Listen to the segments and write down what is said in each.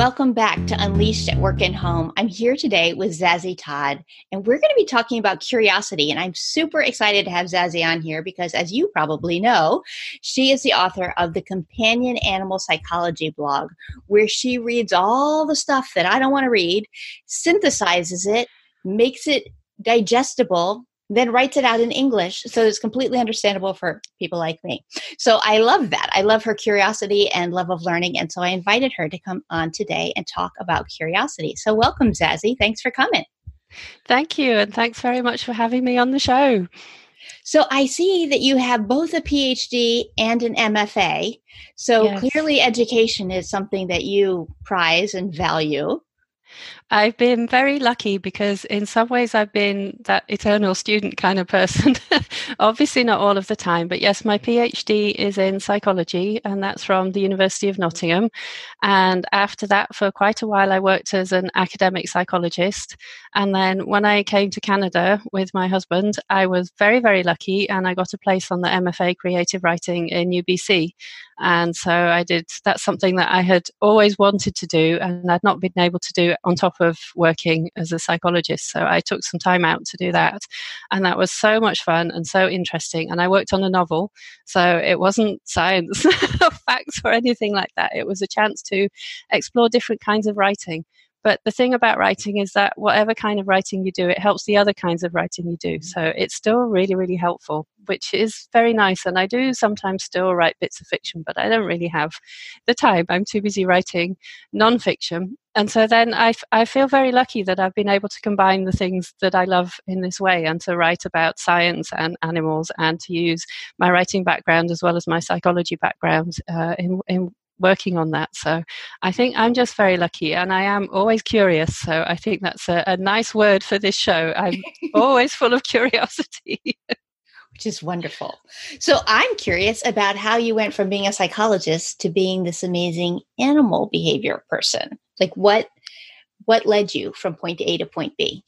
Welcome back to Unleashed at Work and Home. I'm here today with Zazie Todd, and we're going to be talking about curiosity. And I'm super excited to have Zazie on here because, as you probably know, she is the author of the Companion Animal Psychology blog, where she reads all the stuff that I don't want to read, synthesizes it, makes it digestible then writes it out in English so it's completely understandable for people like me. So I love that. I love her curiosity and love of learning. And so I invited her to come on today and talk about curiosity. So welcome, Zazie. Thanks for coming. Thank you. And thanks very much for having me on the show. So I see that you have both a PhD and an MFA. So yes. clearly, education is something that you prize and value. I've been very lucky because, in some ways, I've been that eternal student kind of person. Obviously, not all of the time, but yes, my PhD is in psychology, and that's from the University of Nottingham. And after that, for quite a while, I worked as an academic psychologist. And then when I came to Canada with my husband, I was very, very lucky, and I got a place on the MFA Creative Writing in UBC. And so I did, that's something that I had always wanted to do, and I'd not been able to do on top of working as a psychologist. So I took some time out to do that. And that was so much fun and so interesting. And I worked on a novel. So it wasn't science or facts or anything like that. It was a chance to explore different kinds of writing. But the thing about writing is that whatever kind of writing you do, it helps the other kinds of writing you do. So it's still really, really helpful, which is very nice. And I do sometimes still write bits of fiction, but I don't really have the time. I'm too busy writing nonfiction. And so then I, I feel very lucky that I've been able to combine the things that I love in this way and to write about science and animals and to use my writing background as well as my psychology background uh, in, in working on that. So I think I'm just very lucky and I am always curious. So I think that's a, a nice word for this show. I'm always full of curiosity. Which is wonderful. So I'm curious about how you went from being a psychologist to being this amazing animal behavior person. Like what what led you from point A to point B?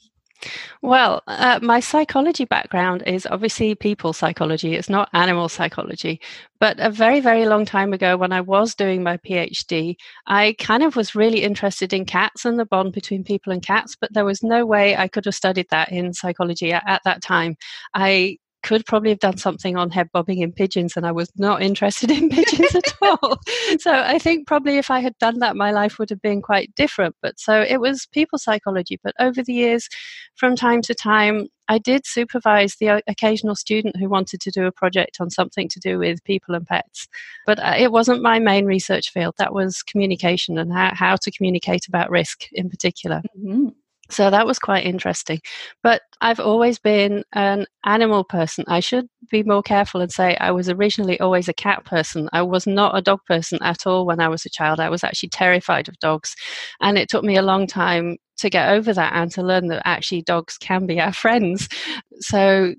Well, uh, my psychology background is obviously people psychology. It's not animal psychology. But a very, very long time ago, when I was doing my PhD, I kind of was really interested in cats and the bond between people and cats. But there was no way I could have studied that in psychology at, at that time. I could probably have done something on head bobbing in pigeons, and I was not interested in pigeons at all. So I think probably if I had done that, my life would have been quite different. But so it was people psychology. But over the years, from time to time, I did supervise the occasional student who wanted to do a project on something to do with people and pets. But uh, it wasn't my main research field. That was communication and how, how to communicate about risk in particular. Mm-hmm. So that was quite interesting. But I've always been an animal person. I should be more careful and say I was originally always a cat person. I was not a dog person at all when I was a child. I was actually terrified of dogs. And it took me a long time to get over that and to learn that actually dogs can be our friends. So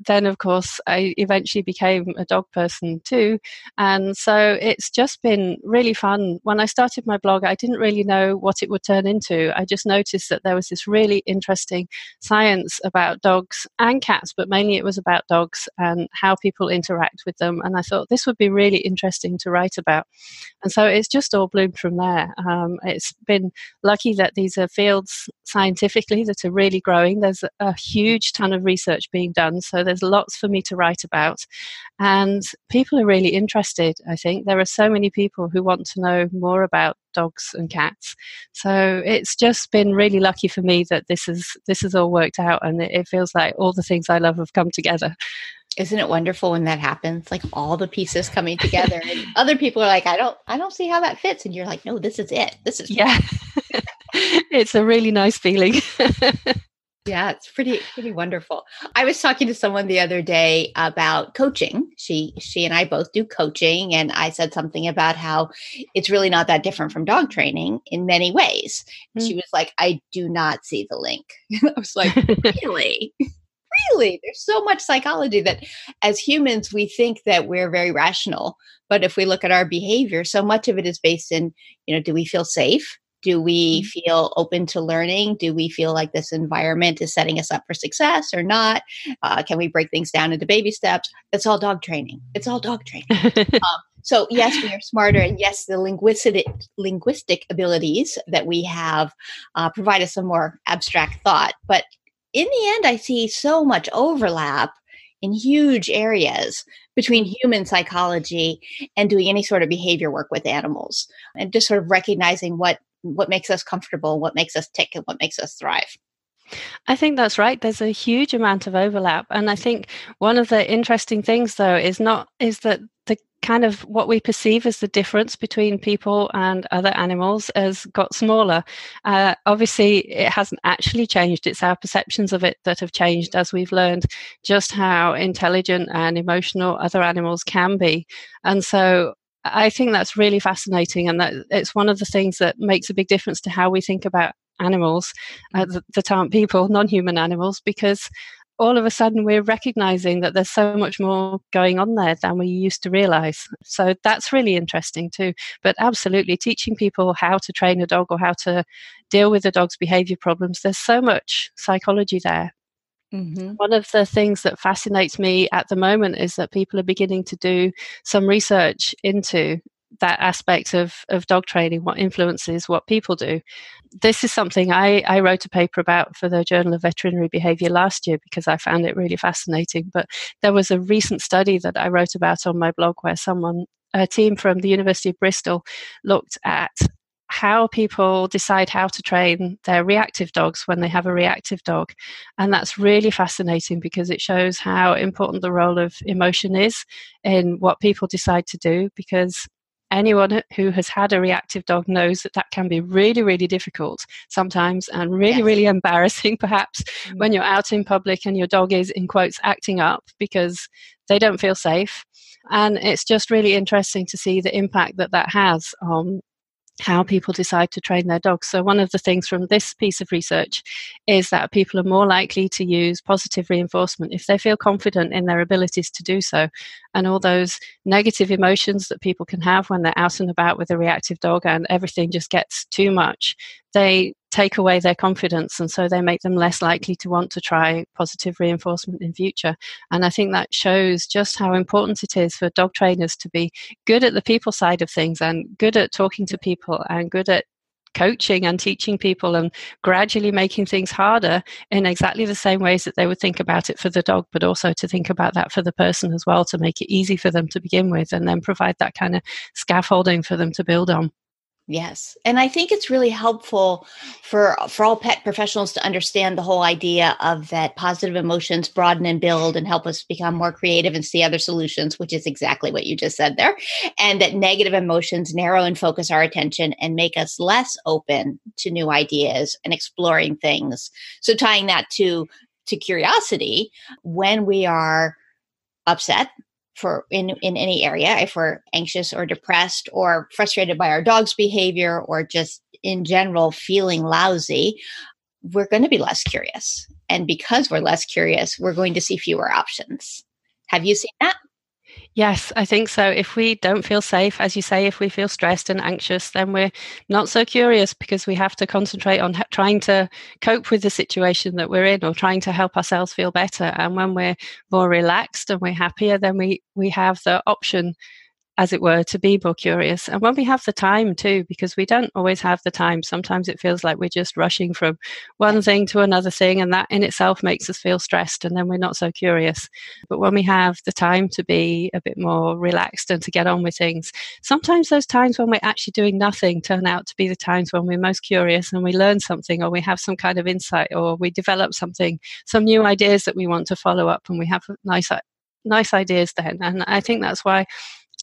then, of course, I eventually became a dog person too. And so it's just been really fun. When I started my blog, I didn't really know what it would turn into. I just noticed that there was this really interesting science about dogs and cats, but mainly it was about dogs and how people interact with them. And I thought this would be really interesting to write about. And so it's just all bloomed from there. Um, it's been lucky that these are fields scientifically that are really growing. There's a huge ton of research being done. So there's lots for me to write about. And people are really interested, I think. There are so many people who want to know more about dogs and cats. So it's just been really lucky for me that this is this has all worked out and it, it feels like all the things I love have come together. Isn't it wonderful when that happens? Like all the pieces coming together and other people are like, I don't I don't see how that fits. And you're like, no, this is it. This is Yeah. it's a really nice feeling. Yeah, it's pretty pretty wonderful. I was talking to someone the other day about coaching. She she and I both do coaching and I said something about how it's really not that different from dog training in many ways. Mm. She was like, "I do not see the link." I was like, "Really?" really there's so much psychology that as humans we think that we're very rational but if we look at our behavior so much of it is based in you know do we feel safe do we mm-hmm. feel open to learning? Do we feel like this environment is setting us up for success or not? Uh, can we break things down into baby steps? It's all dog training. It's all dog training. um, So yes, we are smarter, and yes, the linguistic linguistic abilities that we have uh, provide us some more abstract thought. But in the end, I see so much overlap in huge areas between mm-hmm. human psychology and doing any sort of behavior work with animals, and just sort of recognizing what what makes us comfortable, what makes us tick, and what makes us thrive. I think that's right. There's a huge amount of overlap, and I think one of the interesting things, though, is not is that the kind of what we perceive as the difference between people and other animals has got smaller. Uh, obviously, it hasn't actually changed. It's our perceptions of it that have changed as we've learned just how intelligent and emotional other animals can be, and so. I think that's really fascinating, and that it's one of the things that makes a big difference to how we think about animals uh, mm. that aren't people, non human animals, because all of a sudden we're recognizing that there's so much more going on there than we used to realize. So that's really interesting too. But absolutely, teaching people how to train a dog or how to deal with a dog's behavior problems, there's so much psychology there. Mm-hmm. One of the things that fascinates me at the moment is that people are beginning to do some research into that aspect of, of dog training, what influences what people do. This is something I, I wrote a paper about for the Journal of Veterinary Behavior last year because I found it really fascinating. But there was a recent study that I wrote about on my blog where someone, a team from the University of Bristol, looked at how people decide how to train their reactive dogs when they have a reactive dog. And that's really fascinating because it shows how important the role of emotion is in what people decide to do. Because anyone who has had a reactive dog knows that that can be really, really difficult sometimes and really, yes. really embarrassing, perhaps, mm-hmm. when you're out in public and your dog is, in quotes, acting up because they don't feel safe. And it's just really interesting to see the impact that that has on how people decide to train their dogs. So, one of the things from this piece of research is that people are more likely to use positive reinforcement if they feel confident in their abilities to do so. And all those negative emotions that people can have when they're out and about with a reactive dog and everything just gets too much, they take away their confidence and so they make them less likely to want to try positive reinforcement in future and i think that shows just how important it is for dog trainers to be good at the people side of things and good at talking to people and good at coaching and teaching people and gradually making things harder in exactly the same ways that they would think about it for the dog, but also to think about that for the person as well to make it easy for them to begin with and then provide that kind of scaffolding for them to build on. Yes. And I think it's really helpful for for all pet professionals to understand the whole idea of that positive emotions broaden and build and help us become more creative and see other solutions, which is exactly what you just said there. And that negative emotions narrow and focus our attention and make us less open to new ideas and exploring things. So tying that to to curiosity, when we are upset for in in any area if we're anxious or depressed or frustrated by our dog's behavior or just in general feeling lousy we're going to be less curious. And because we're less curious we're going to see fewer options. Have you seen that Yes, I think so. If we don't feel safe, as you say, if we feel stressed and anxious, then we're not so curious because we have to concentrate on trying to cope with the situation that we're in or trying to help ourselves feel better. And when we're more relaxed and we're happier, then we, we have the option as it were, to be more curious. And when we have the time too, because we don't always have the time, sometimes it feels like we're just rushing from one thing to another thing, and that in itself makes us feel stressed, and then we're not so curious. But when we have the time to be a bit more relaxed and to get on with things, sometimes those times when we're actually doing nothing turn out to be the times when we're most curious and we learn something, or we have some kind of insight, or we develop something, some new ideas that we want to follow up, and we have nice nice ideas then. And I think that's why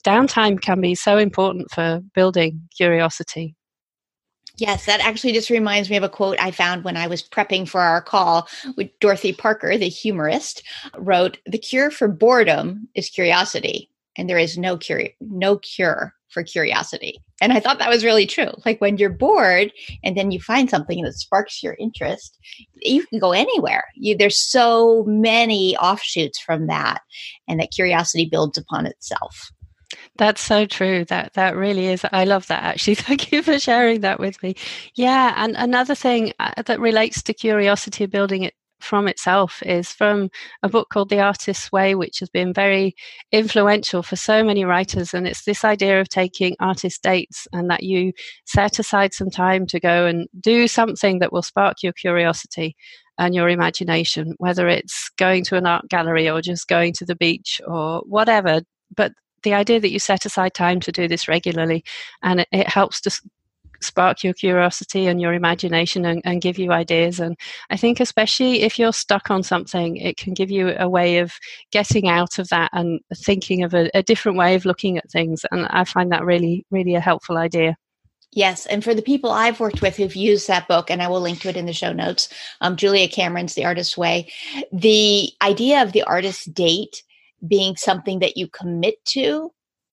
downtime can be so important for building curiosity. Yes, that actually just reminds me of a quote I found when I was prepping for our call with Dorothy Parker, the humorist, wrote, "The cure for boredom is curiosity, and there is no cure no cure for curiosity." And I thought that was really true. Like when you're bored and then you find something that sparks your interest, you can go anywhere. You, there's so many offshoots from that, and that curiosity builds upon itself. That's so true. That that really is. I love that. Actually, thank you for sharing that with me. Yeah, and another thing uh, that relates to curiosity building it from itself is from a book called The Artist's Way, which has been very influential for so many writers. And it's this idea of taking artist dates and that you set aside some time to go and do something that will spark your curiosity and your imagination, whether it's going to an art gallery or just going to the beach or whatever. But the idea that you set aside time to do this regularly and it, it helps to spark your curiosity and your imagination and, and, give you ideas. And I think, especially if you're stuck on something, it can give you a way of getting out of that and thinking of a, a different way of looking at things. And I find that really, really a helpful idea. Yes, and for the people I've worked with who've used that book, and I will link to it in the show notes, um, Julia Cameron's The Artist's Way, the idea of the artist's date being something that you commit to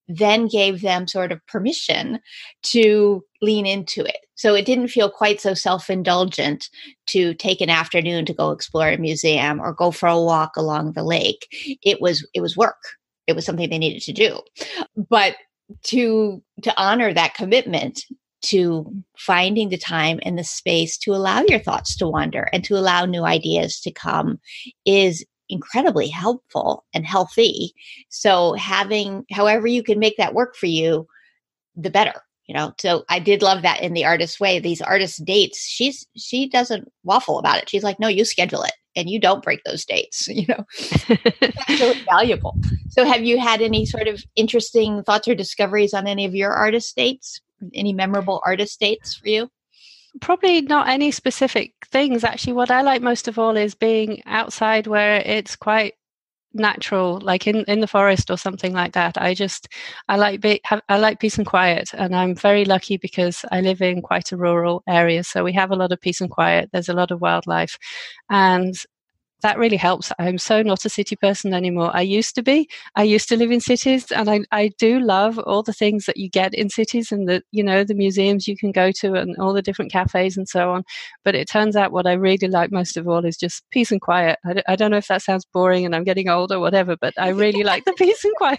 then gave them sort of permission to lean into it. So it didn't feel quite so self indulgent to take an afternoon to go explore a museum or go for a walk along the lake. It was it was work. It was something they needed to do. But to to honor that commitment to finding the time and the space to allow your thoughts to wander and to allow new ideas to come is incredibly helpful and healthy. So having however you can make that work for you, the better. You know, so I did love that in the artist's way. These artist dates, she's she doesn't waffle about it. She's like, no, you schedule it and you don't break those dates. You know, that's really valuable. So, have you had any sort of interesting thoughts or discoveries on any of your artist dates? Any memorable artist dates for you? Probably not any specific things. Actually, what I like most of all is being outside where it's quite natural like in in the forest or something like that i just i like be, have, i like peace and quiet and i'm very lucky because i live in quite a rural area so we have a lot of peace and quiet there's a lot of wildlife and that really helps. I'm so not a city person anymore. I used to be. I used to live in cities and I, I do love all the things that you get in cities and the, you know, the museums you can go to and all the different cafes and so on. But it turns out what I really like most of all is just peace and quiet. I, I don't know if that sounds boring and I'm getting old or whatever, but I really like the peace and quiet.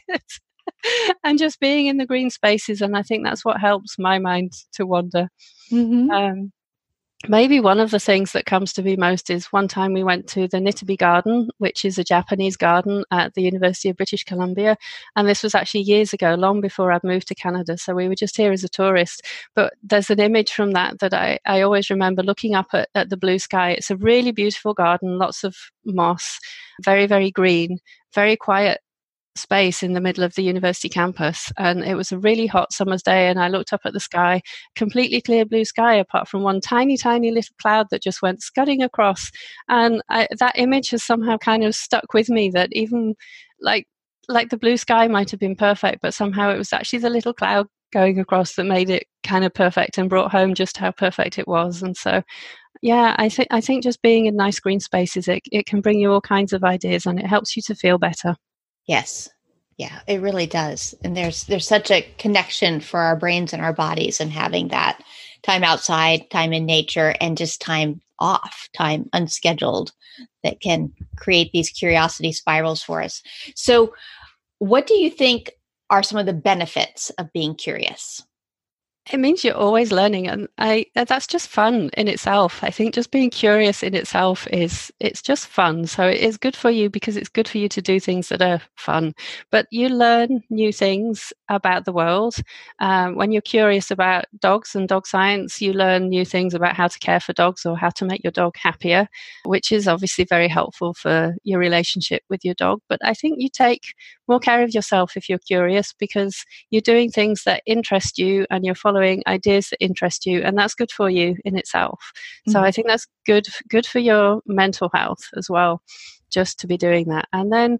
and just being in the green spaces. And I think that's what helps my mind to wander. Mm-hmm. Um, maybe one of the things that comes to me most is one time we went to the Nitobe Garden, which is a Japanese garden at the University of British Columbia. And this was actually years ago, long before I'd moved to Canada. So we were just here as a tourist. But there's an image from that that I, I always remember looking up at, at the blue sky. It's a really beautiful garden, lots of moss, very, very green, very quiet space in the middle of the university campus. And it was a really hot summer's day. And I looked up at the sky, completely clear blue sky, apart from one tiny, tiny little cloud that just went scudding across. And I, that image has somehow kind of stuck with me that even like, like the blue sky might have been perfect, but somehow it was actually the little cloud going across that made it kind of perfect and brought home just how perfect it was. And so, yeah, I think I think just being in nice green spaces, it it can bring you all kinds of ideas and it helps you to feel better. Yes. Yeah, it really does. And there's there's such a connection for our brains and our bodies and having that time outside, time in nature and just time off, time unscheduled that can create these curiosity spirals for us. So, what do you think are some of the benefits of being curious? It means you're always learning and i that's just fun in itself. I think just being curious in itself is it's just fun. So it is good for you because it's good for you to do things that are fun. But you learn new things about the world. Um, when you're curious about dogs and dog science you learn new things about how to care for dogs or how to make your dog happier which is obviously very helpful for your relationship with your dog. But i think you take more care of yourself if you're curious because you're doing things that interest you and you're following ideas that interest you and that's good for you in itself mm-hmm. so i think that's good good for your mental health as well just to be doing that and then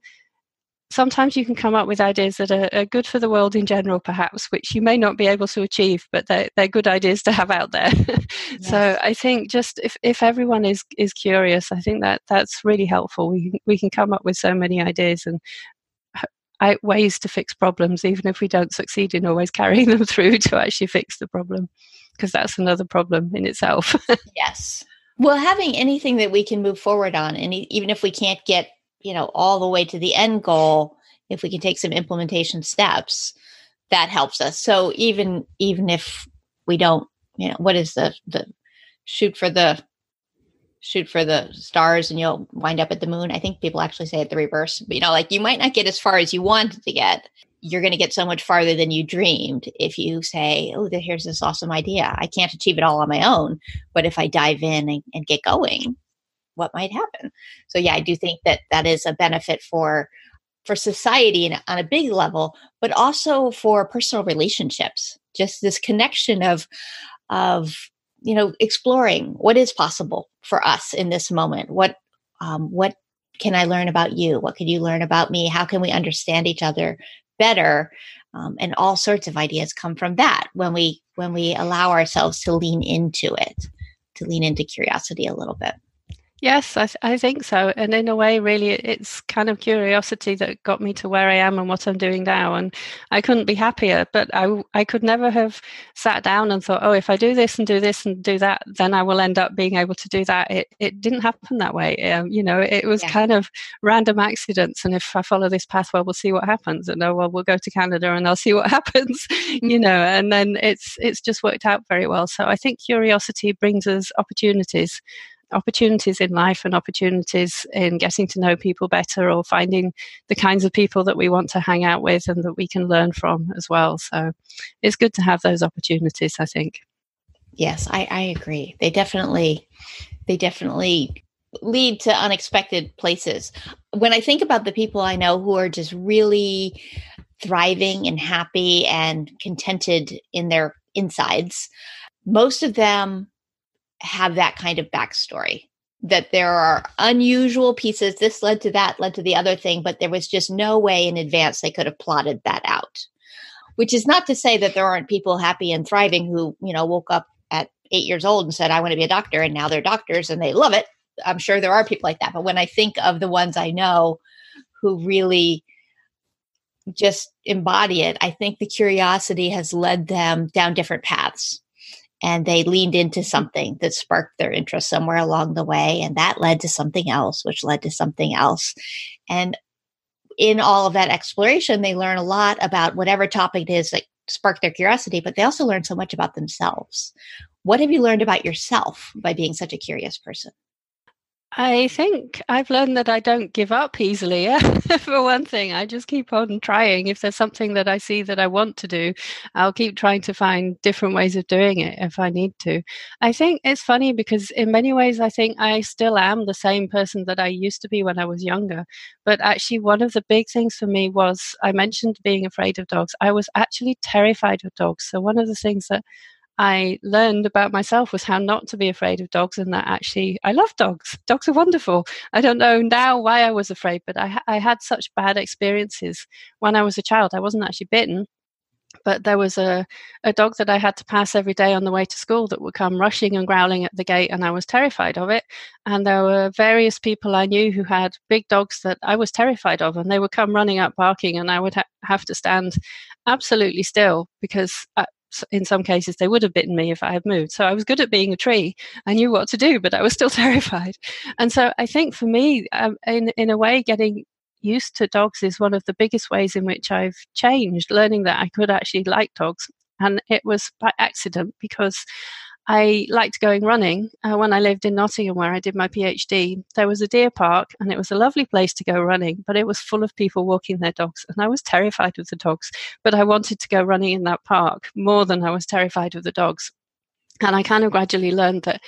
sometimes you can come up with ideas that are, are, good for the world in general perhaps which you may not be able to achieve but they're, they're good ideas to have out there yes. so i think just if, if everyone is is curious i think that that's really helpful we, we can come up with so many ideas and ways to fix problems, even if we don't succeed in always carrying them through to actually fix the problem, because that's another problem in itself. yes. Well, having anything that we can move forward on, and even if we can't get, you know, all the way to the end goal, if we can take some implementation steps, that helps us. So even even if we don't, you know, what is the the shoot for the shoot for the stars and you'll wind up at the moon. I think people actually say it the reverse. But, you know, like you might not get as far as you wanted to get. You're going to get so much farther than you dreamed if you say, "Oh, here's this awesome idea. I can't achieve it all on my own, but if I dive in and, and get going, what might happen?" So, yeah, I do think that that is a benefit for for society on a big level, but also for personal relationships. Just this connection of of you know exploring what is possible for us in this moment. What um, what can i learn about you? What can you learn about me? How can we understand each other better? Um, and all sorts of ideas come from that when we when we allow ourselves to lean into it to lean into curiosity a little bit Yes, I, th- I think so. And in a way, really, it's kind of curiosity that got me to where I am and what I'm doing now. And I couldn't be happier. But I, I could never have sat down and thought, oh, if I do this and do this and do that, then I will end up being able to do that. It, it didn't happen that way. Um, you know, it was yeah. kind of random accidents. And if I follow this path, well, we'll see what happens. And oh, well, we'll go to Canada and I'll see what happens. you mm-hmm. know, and then it's it's just worked out very well. So I think curiosity brings us opportunities opportunities in life and opportunities in getting to know people better or finding the kinds of people that we want to hang out with and that we can learn from as well. So it's good to have those opportunities, I think. Yes, I, I agree. They definitely, they definitely lead to unexpected places. When I think about the people I know who are just really thriving and happy and contented in their insides, most of them have that kind of backstory that there are unusual pieces. This led to that, led to the other thing, but there was just no way in advance they could have plotted that out. Which is not to say that there aren't people happy and thriving who, you know, woke up at eight years old and said, I want to be a doctor, and now they're doctors and they love it. I'm sure there are people like that. But when I think of the ones I know who really just embody it, I think the curiosity has led them down different paths and they leaned into something that sparked their interest somewhere along the way and that led to something else which led to something else. And in all of that exploration they learn a lot about whatever topic it is that sparked their curiosity but they also learn so much about themselves. What have you learned about yourself by being such a curious person I think I've learned that I don't give up easily. For one thing, I just keep on trying. If there's something that I see that I want to do, I'll keep trying to find different ways of doing it if I need to. I think it's funny because, in many ways, I think I still am the same person that I used to be when I was younger. But actually, one of the big things for me was I mentioned being afraid of dogs. I was actually terrified of dogs. So, one of the things that I learned about myself was how not to be afraid of dogs, and that actually I love dogs. Dogs are wonderful. I don't know now why I was afraid, but I, I had such bad experiences when I was a child. I wasn't actually bitten, but there was a, a dog that I had to pass every day on the way to school that would come rushing and growling at the gate, and I was terrified of it. And there were various people I knew who had big dogs that I was terrified of, and they would come running up barking, and I would ha- have to stand absolutely still because I, in some cases they would have bitten me if I had moved. So I was good at being a tree. I knew what to do, but I was still terrified. And so I think for me, um, in in a way, getting used to dogs is one of the biggest ways in which I've changed. Learning that I could actually like dogs, and it was by accident because I liked going running. Uh, when I lived in Nottingham, where I did my PhD, there was a deer park and it was a lovely place to go running, but it was full of people walking their dogs. And I was terrified of the dogs, but I wanted to go running in that park more than I was terrified of the dogs. And I kind of gradually learned that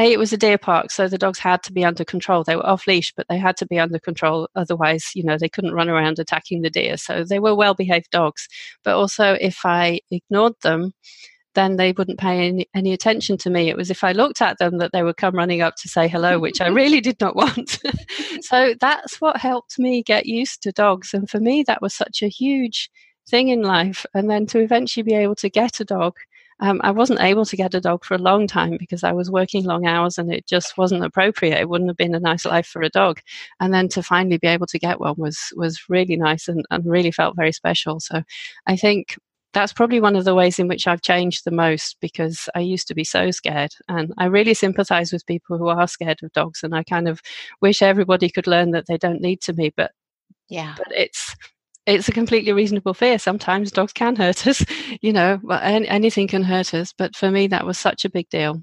A, it was a deer park, so the dogs had to be under control. They were off leash, but they had to be under control. Otherwise, you know, they couldn't run around attacking the deer. So they were well behaved dogs. But also, if I ignored them, then they wouldn't pay any, any attention to me. It was if I looked at them that they would come running up to say hello, which I really did not want. so that's what helped me get used to dogs. And for me, that was such a huge thing in life. And then to eventually be able to get a dog. Um, I wasn't able to get a dog for a long time because I was working long hours and it just wasn't appropriate. It wouldn't have been a nice life for a dog. And then to finally be able to get one was was really nice and, and really felt very special. So I think that's probably one of the ways in which I've changed the most because I used to be so scared. And I really sympathize with people who are scared of dogs. And I kind of wish everybody could learn that they don't need to be. But yeah, but it's it's a completely reasonable fear. Sometimes dogs can hurt us, you know, anything can hurt us. But for me, that was such a big deal.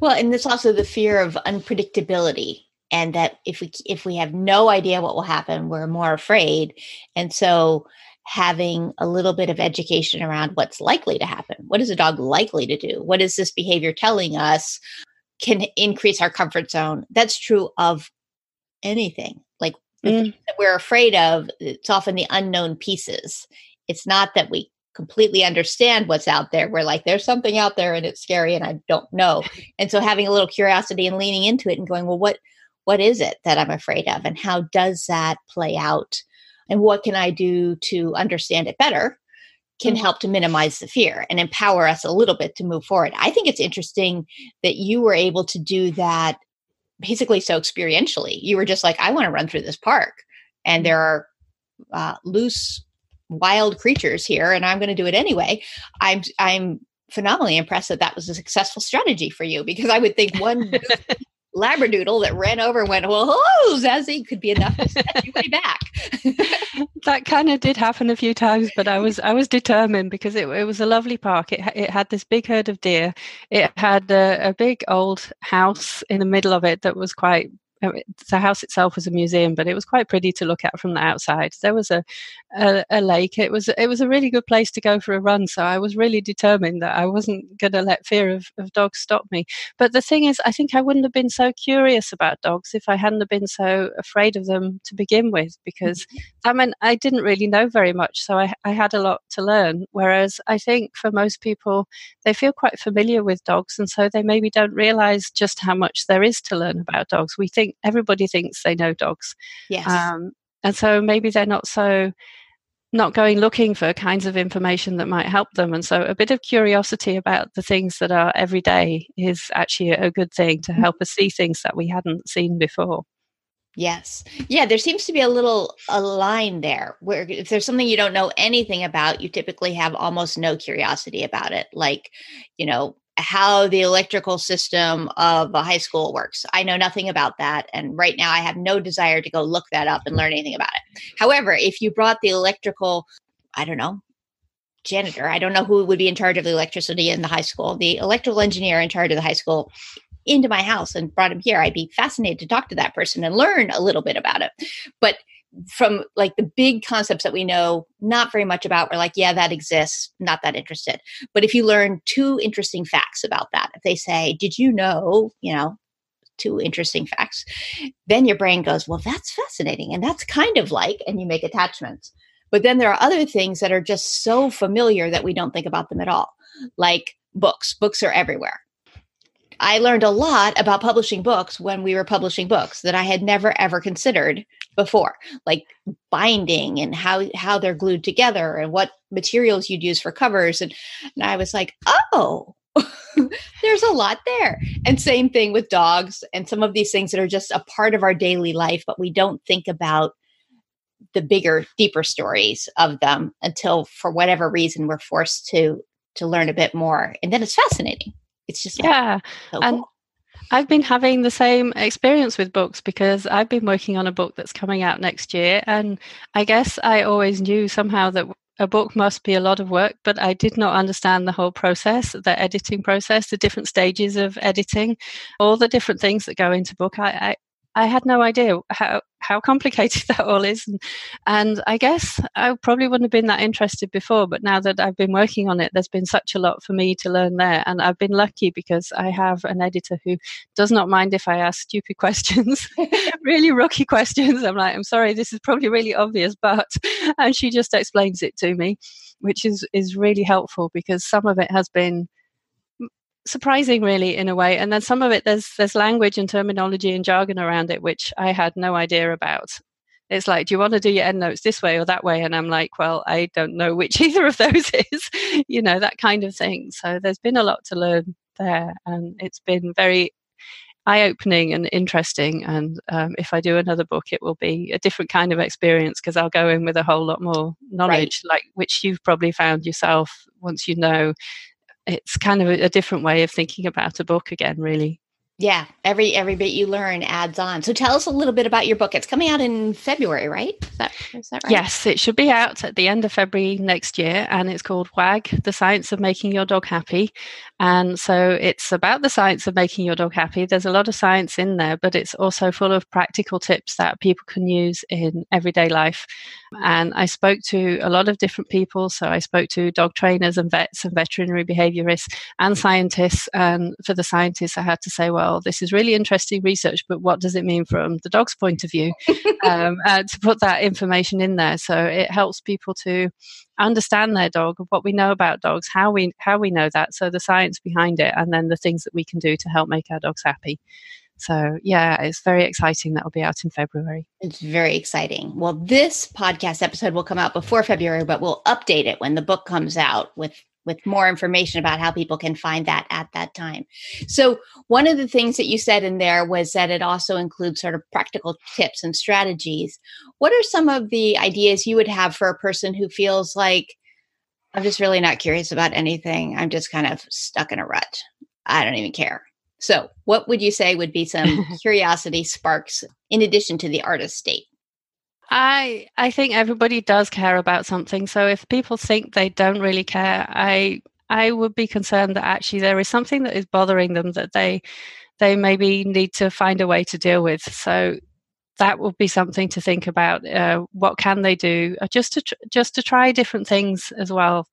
Well, and there's also the fear of unpredictability and that if we if we have no idea what will happen, we're more afraid. And so having a little bit of education around what's likely to happen. What is a dog likely to do? What is this behavior telling us can increase our comfort zone? That's true of anything. Like mm. that we're afraid of, it's often the unknown pieces. It's not that we completely understand what's out there. We're like, there's something out there and it's scary and I don't know. And so having a little curiosity and leaning into it and going, well, what what is it that I'm afraid of? And how does that play out? And what can I do to understand it better? Can mm-hmm. help to minimize the fear and empower us a little bit to move forward. I think it's interesting that you were able to do that basically so experientially. You were just like, I want to run through this park, and mm-hmm. there are uh, loose wild creatures here and i'm going to do it anyway i'm i'm phenomenally impressed that that was a successful strategy for you because i would think one labradoodle that ran over and went well hello zazie could be enough to set you way back. That kind of did happen a few times but i was i was determined because it, it was a lovely park. It, it had this big herd of deer. It had a, a big old house in the middle of it that was quite the house itself was a museum, but it was quite pretty to look at from the outside. There was a, a, a, lake. It was it was a really good place to go for a run. So I was really determined that I wasn't going to let fear of, of dogs stop me. But the thing is, I think I wouldn't have been so curious about dogs if I hadn't have been so afraid of them to begin with, because mm-hmm. I mean I didn't really know very much, so I, I had a lot to learn. Whereas I think for most people, they feel quite familiar with dogs, and so they maybe don't realize just how much there is to learn about dogs. We think everybody thinks they know dogs. Yes. Um, and so maybe they're not so not going looking for kinds of information that might help them. And so a bit of curiosity about the things that are every day is actually a good thing to help us see things that we hadn't seen before. Yes. Yeah, there seems to be a little a line there where if there's something you don't know anything about, you typically have almost no curiosity about it. Like, you know, how the electrical system of a high school works. I know nothing about that. And right now, I have no desire to go look that up and learn anything about it. However, if you brought the electrical, I don't know, janitor, I don't know who would be in charge of the electricity in the high school, the electrical engineer in charge of the high school into my house and brought him here, I'd be fascinated to talk to that person and learn a little bit about it. But from like the big concepts that we know not very much about we're like yeah that exists not that interested. But if you learn two interesting facts about that if they say did you know you know two interesting facts? then your brain goes well that's fascinating and that's kind of like and you make attachments. But then there are other things that are just so familiar that we don't think about them at all like books. Books are everywhere I learned a lot about publishing books when we were publishing books that I had never ever considered before, like binding and how how they're glued together and what materials you'd use for covers. And, and I was like, "Oh, there's a lot there." And same thing with dogs and some of these things that are just a part of our daily life but we don't think about the bigger deeper stories of them until for whatever reason we're forced to to learn a bit more. And then it's fascinating it's just yeah so and cool. I've been having the same experience with books because I've been working on a book that's coming out next year. And I guess I always knew somehow that a book must be a lot of work, but I did not understand the whole process, the editing process, the different stages of editing, all the different things that go into book. I, I, I had no idea how how complicated that all is, and, and I guess I probably wouldn't have been that interested before. But now that I've been working on it, there's been such a lot for me to learn there, and I've been lucky because I have an editor who does not mind if I ask stupid questions, really rookie questions. I'm like, I'm sorry, this is probably really obvious, but and she just explains it to me, which is is really helpful because some of it has been surprising really in a way. And then some of it there's there's language and terminology and jargon around it which i had no idea about. It's like do you want to do your endnotes this way or that way? And i'm like well i don't know which either of those is you know that kind of thing. So there's been a lot to learn there and it's been very eye-opening and interesting. And um, if i do another book it will be a different kind of experience because i'll go in with a whole lot more knowledge right. like which you've probably found yourself once you know it's kind of a, a different way of thinking about a book again, really. Yeah, every every bit you learn adds on. So tell us a little bit about your book. It's coming out in February, right? Is that, is that right? Yes, it should be out at the end of February next year, and it's called WAG: The Science of Making Your Dog Happy. And so it's about the science of making your dog happy. There's a lot of science in there, but it's also full of practical tips that people can use in everyday life. And I spoke to a lot of different people. So I spoke to dog trainers and vets and veterinary behaviorists and scientists. And for the scientists, I had to say, well, this is really interesting research, but what does it mean from the dog's point of view? um, uh, to put that information in there. So it helps people to understand their dog, what we know about dogs, how we how we know that, so the science behind it, and then the things that we can do to help make our dogs happy. So, yeah, it's very exciting. That'll be out in February. It's very exciting. Well, this podcast episode will come out before February, but we'll update it when the book comes out with with more information about how people can find that at that time. So, one of the things that you said in there was that it also includes sort of practical tips and strategies. What are some of the ideas you would have for a person who feels like I'm just really not curious about anything? I'm just kind of stuck in a rut. I don't even care. So, what would you say would be some curiosity sparks in addition to the artist's date? I I think everybody does care about something. So if people think they don't really care, I I would be concerned that actually there is something that is bothering them that they they maybe need to find a way to deal with. So that would be something to think about. Uh, what can they do uh, just to tr- just to try different things as well?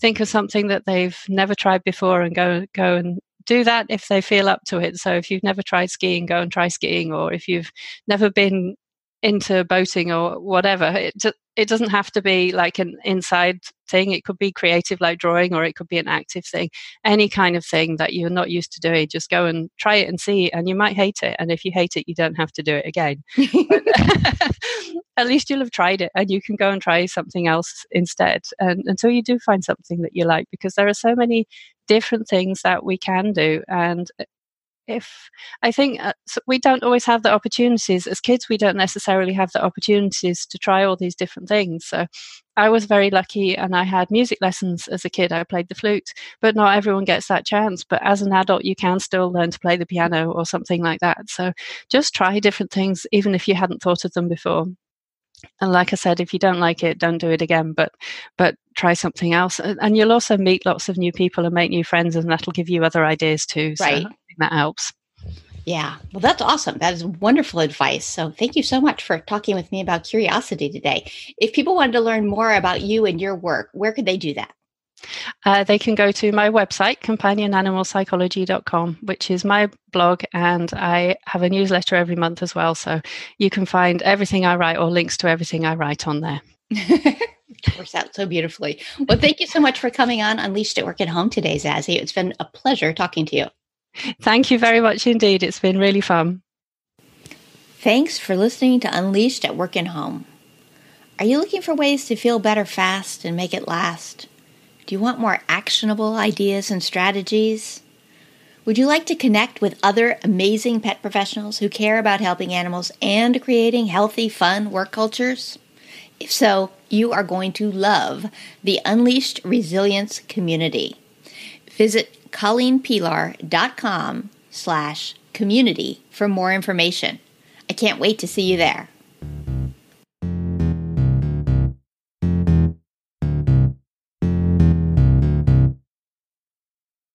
Think of something that they've never tried before and go go and do that if they feel up to it. So if you've never tried skiing, go and try skiing, or if you've never been into boating or whatever, it it doesn't have to be like an inside thing. It could be creative, like drawing, or it could be an active thing. Any kind of thing that you're not used to doing, just go and try it and see. And you might hate it, and if you hate it, you don't have to do it again. at least you'll have tried it, and you can go and try something else instead. And until you do find something that you like, because there are so many different things that we can do and if I think uh, so we don't always have the opportunities as kids, we don't necessarily have the opportunities to try all these different things. So I was very lucky and I had music lessons as a kid. I played the flute, but not everyone gets that chance. But as an adult, you can still learn to play the piano or something like that. So just try different things, even if you hadn't thought of them before and like i said if you don't like it don't do it again but but try something else and you'll also meet lots of new people and make new friends and that'll give you other ideas too so right that helps yeah well that's awesome that is wonderful advice so thank you so much for talking with me about curiosity today if people wanted to learn more about you and your work where could they do that uh, they can go to my website, companionanimalpsychology.com, which is my blog, and I have a newsletter every month as well. So you can find everything I write or links to everything I write on there. works out so beautifully. Well, thank you so much for coming on Unleashed at Work at Home today, Zazie. It's been a pleasure talking to you. Thank you very much indeed. It's been really fun. Thanks for listening to Unleashed at Work and Home. Are you looking for ways to feel better fast and make it last? Do you want more actionable ideas and strategies? Would you like to connect with other amazing pet professionals who care about helping animals and creating healthy, fun work cultures? If so, you are going to love the Unleashed Resilience community. Visit colleenpelar.com slash community for more information. I can't wait to see you there.